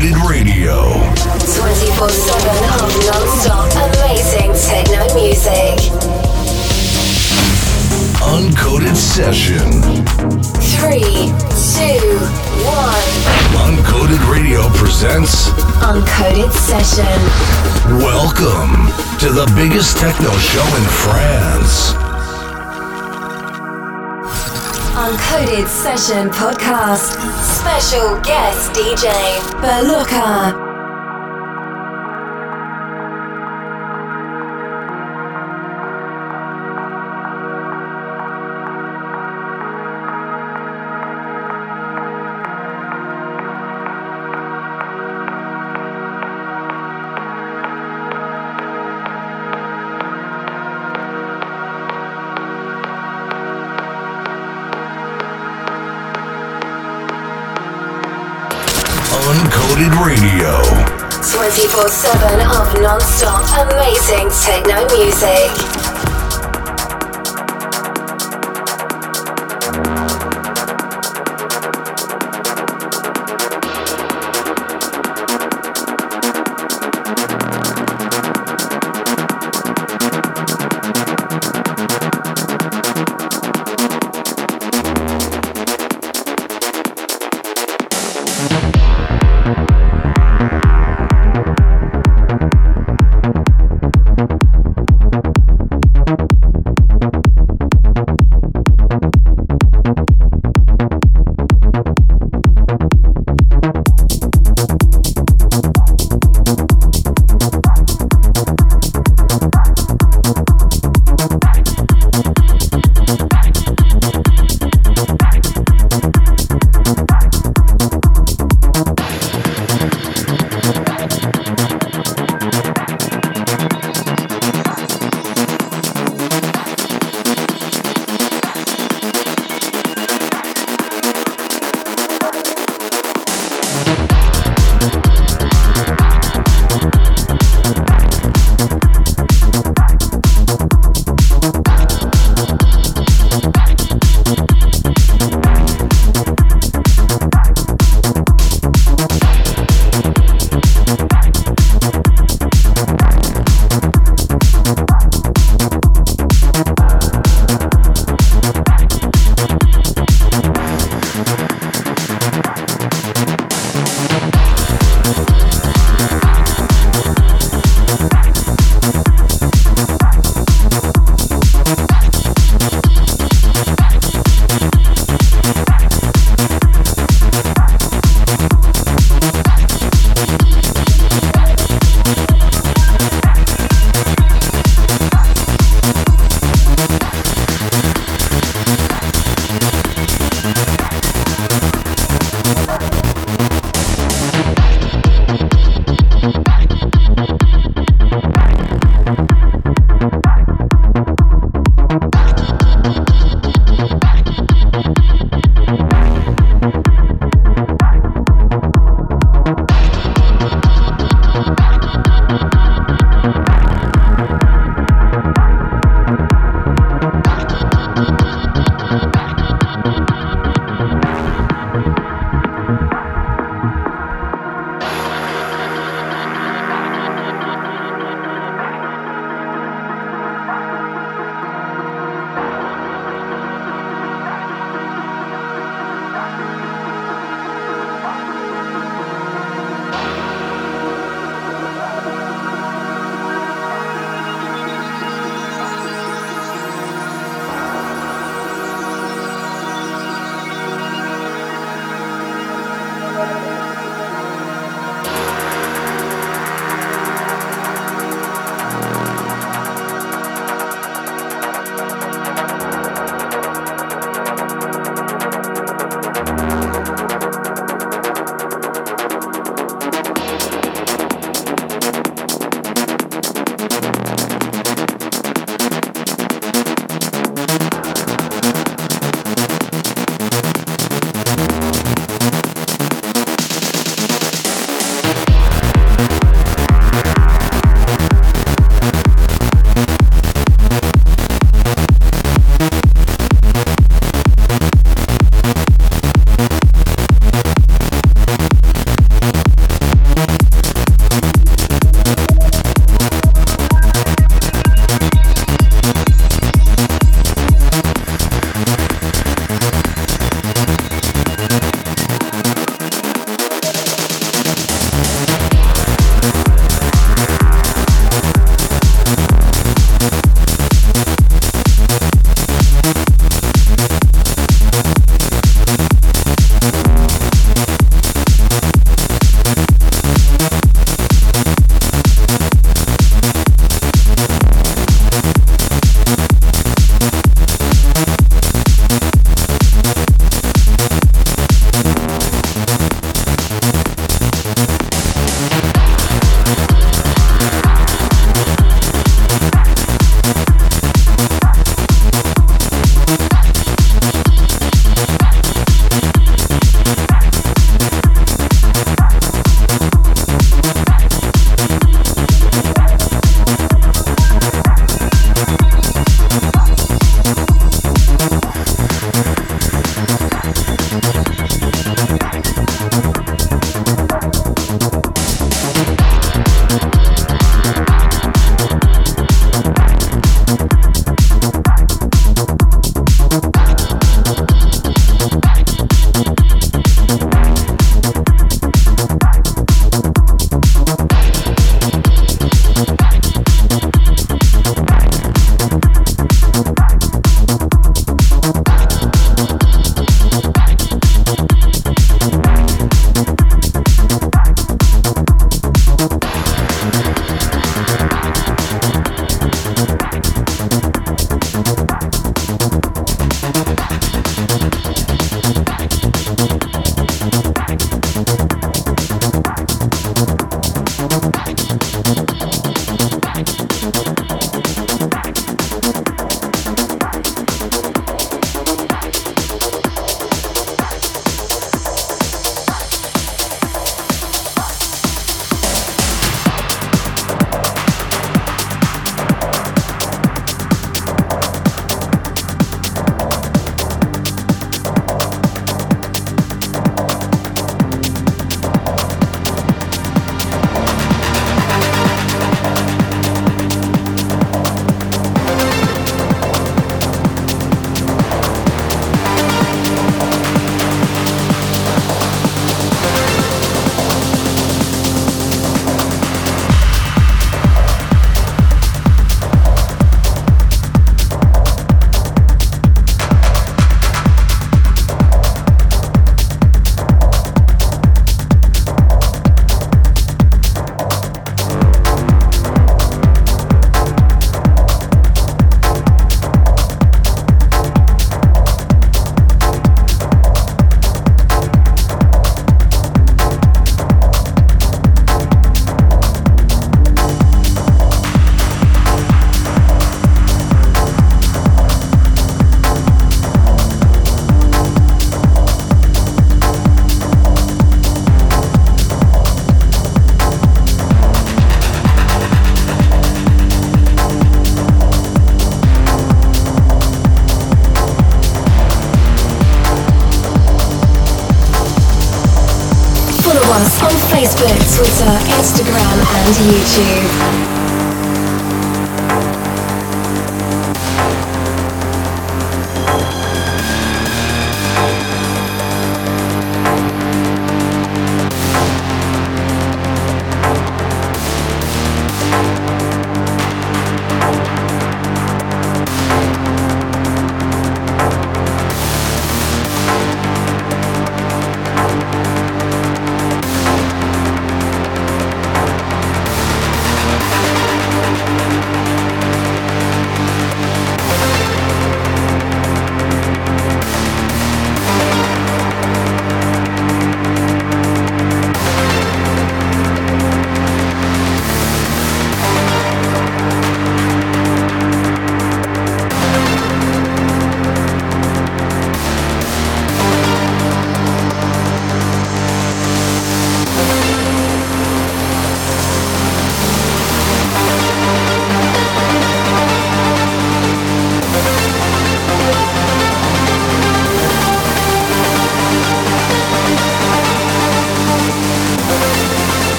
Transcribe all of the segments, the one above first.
Uncoded Radio. 24 7 of non stop amazing techno music. Uncoded Session. 3, 2, 1. Uncoded Radio presents Uncoded Session. Welcome to the biggest techno show in France. Uncoded Session Podcast. Special guest DJ, Beluka. 24 7 of non stop amazing techno music.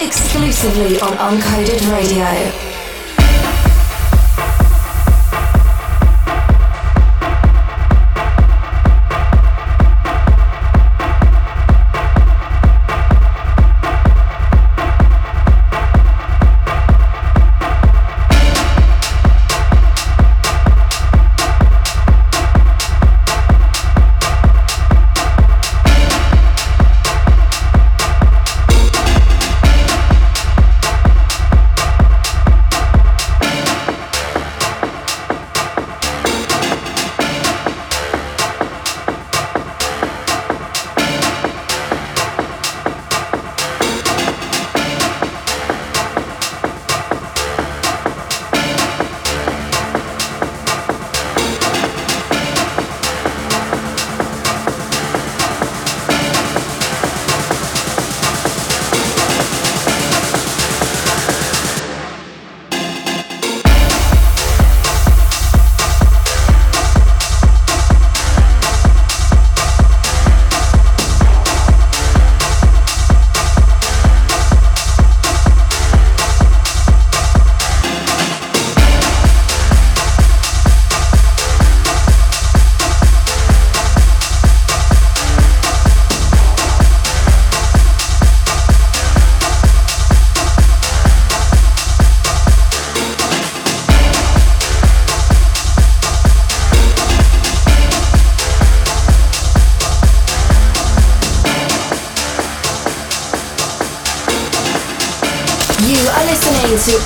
Exclusively on Uncoded Radio.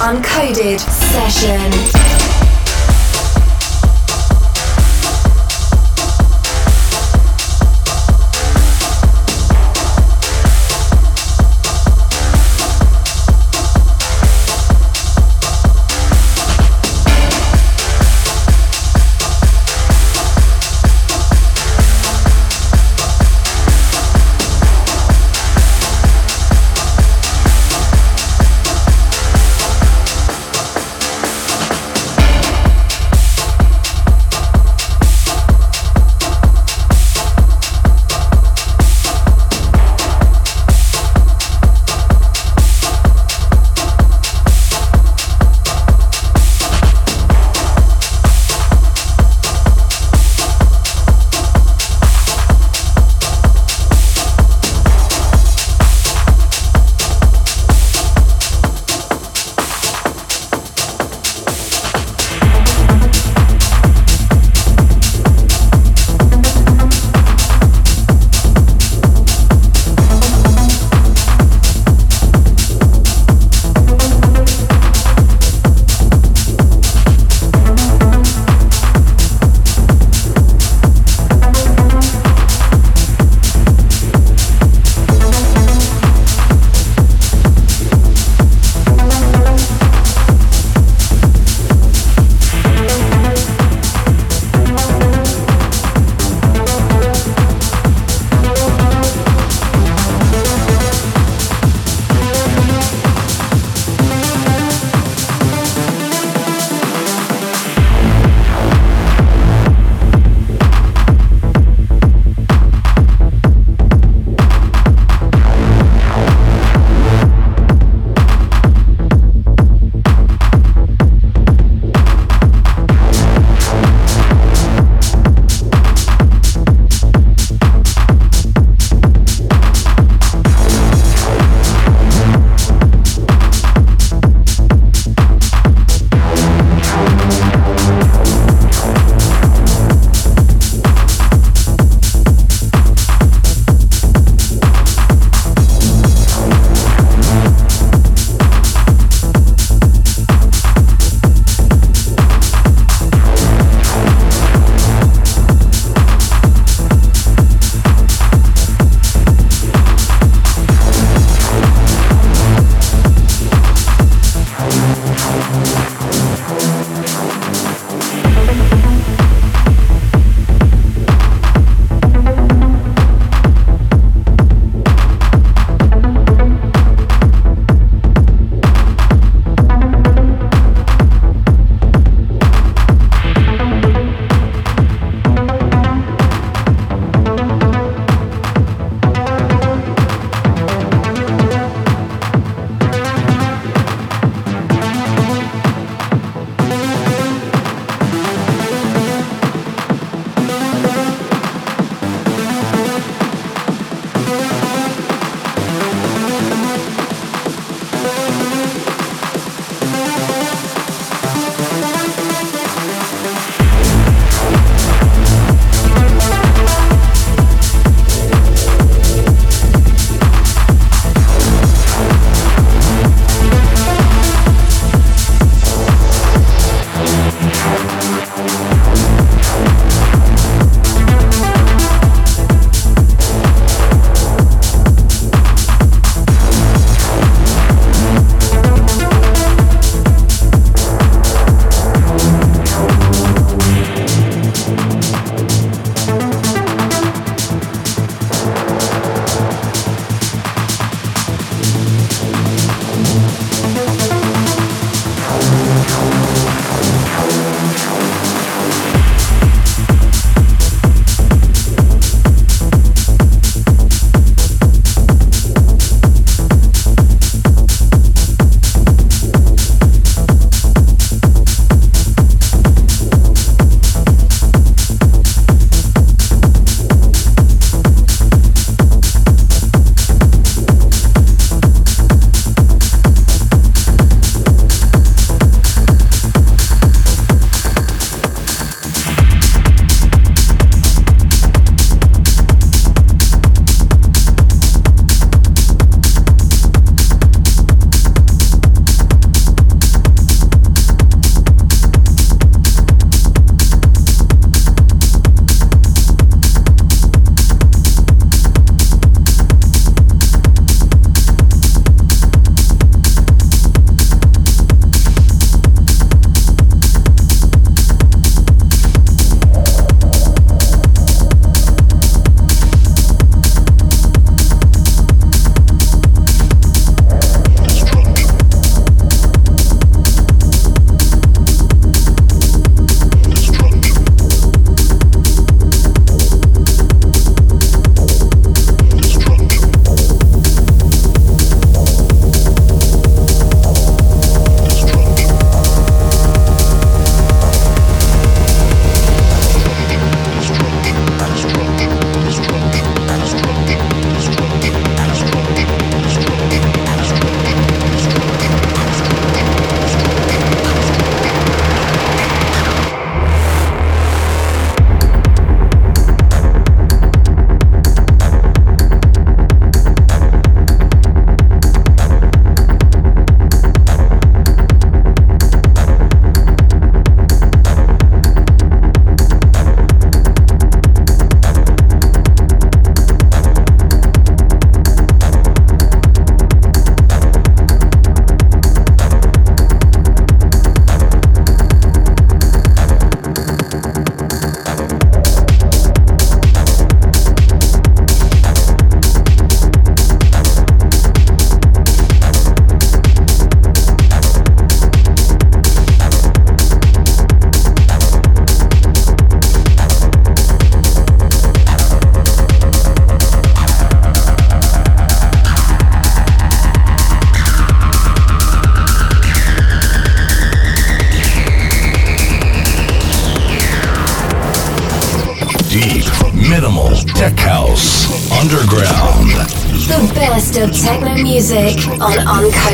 Uncoded Session.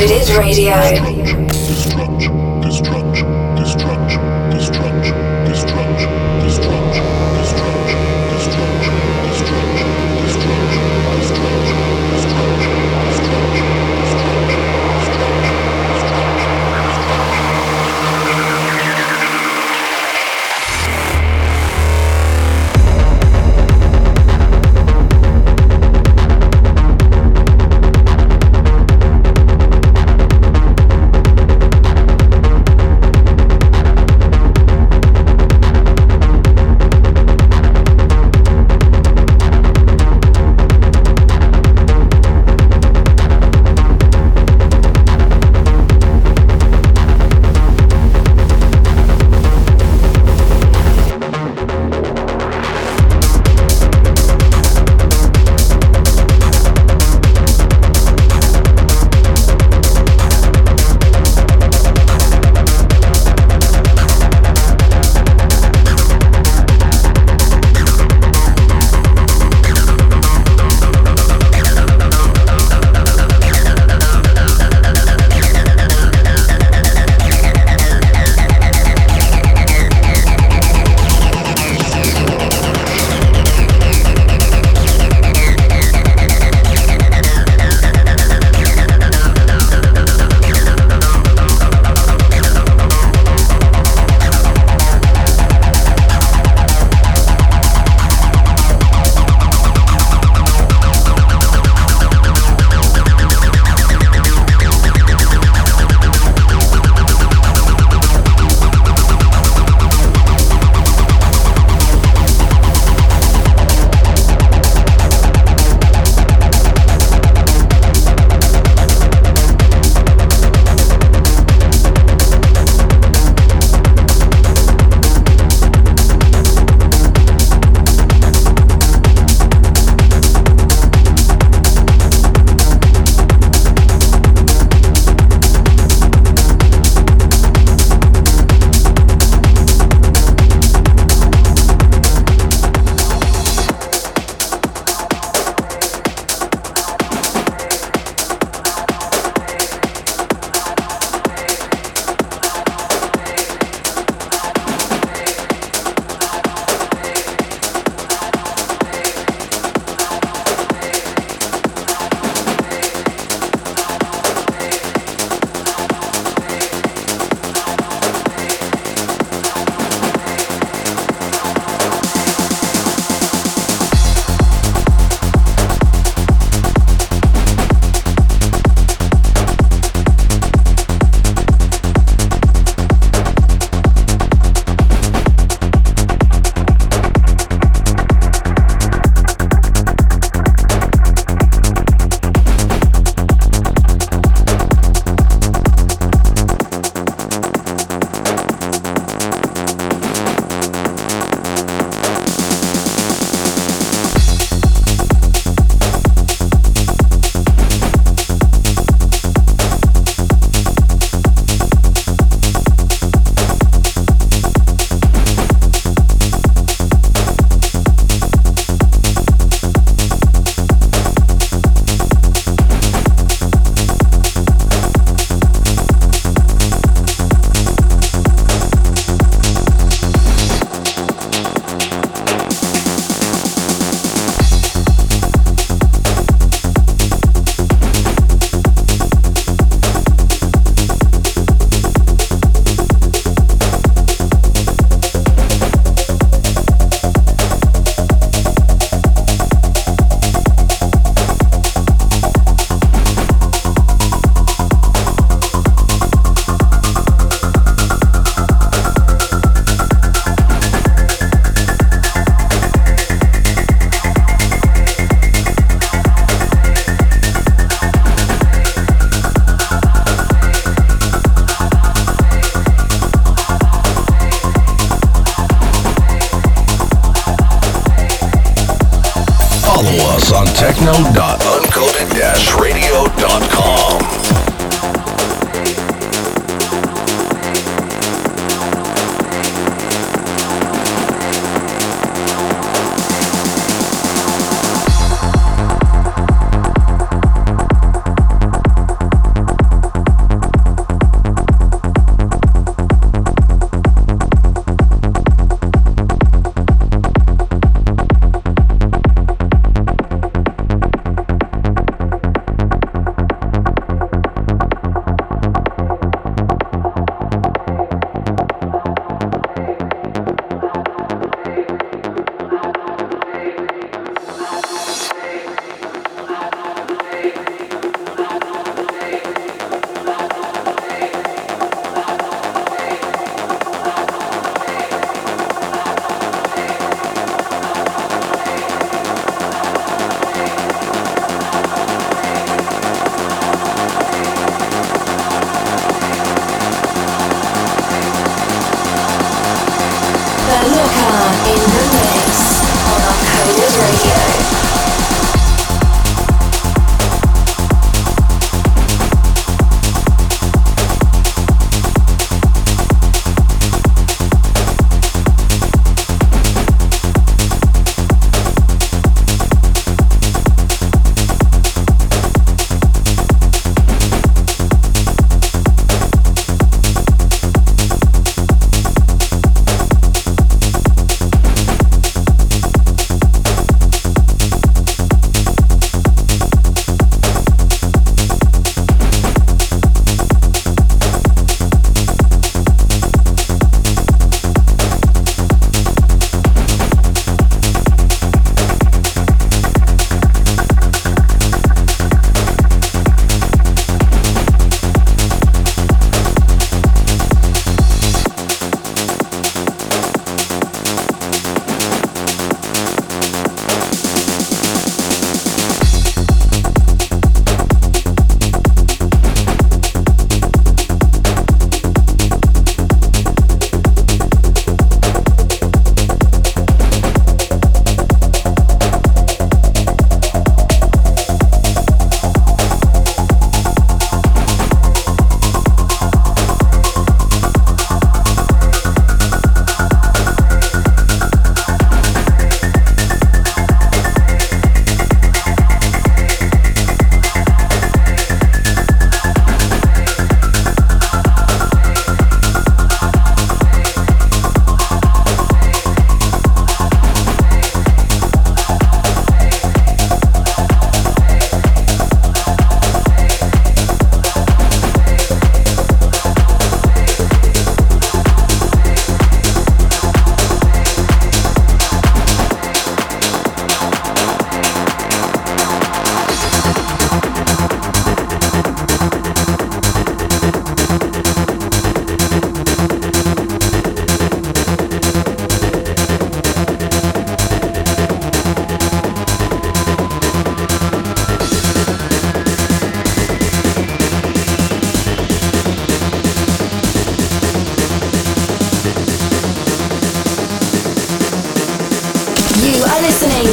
Uncoded Radio.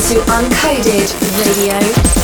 To Uncoded Radio.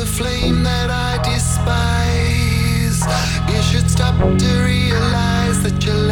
a flame that I despise. You should stop to realize that you're.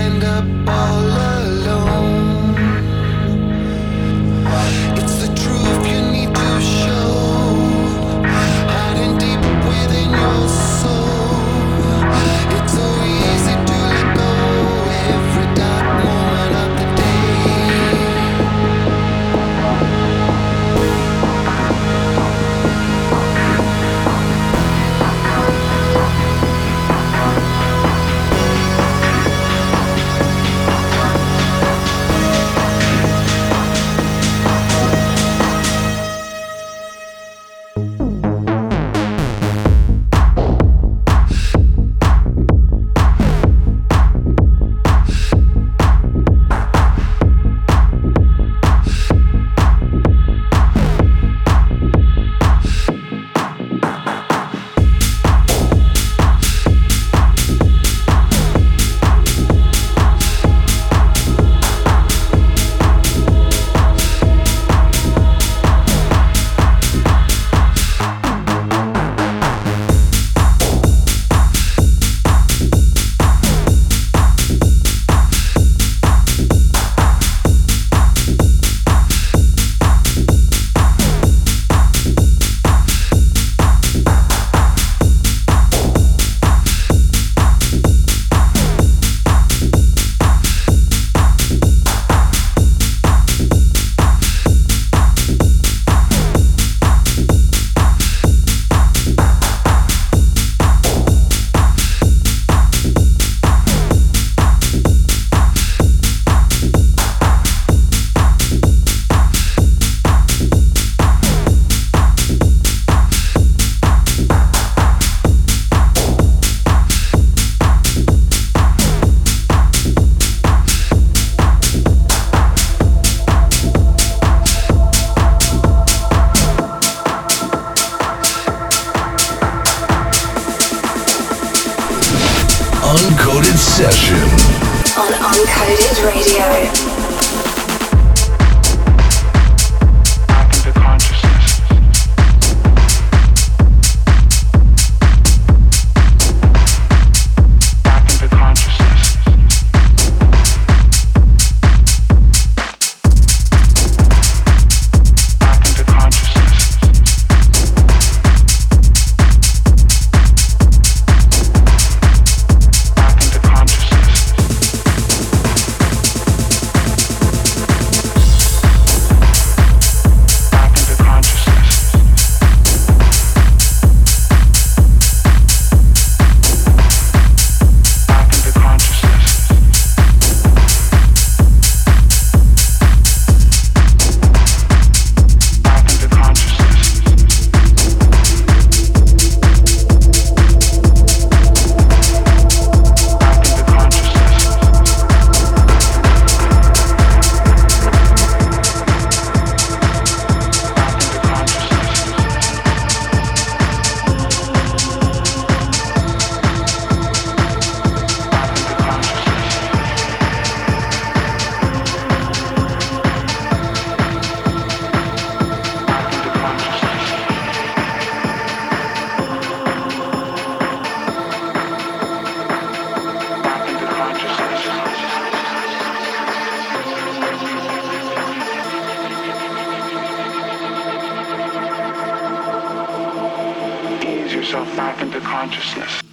back into consciousness.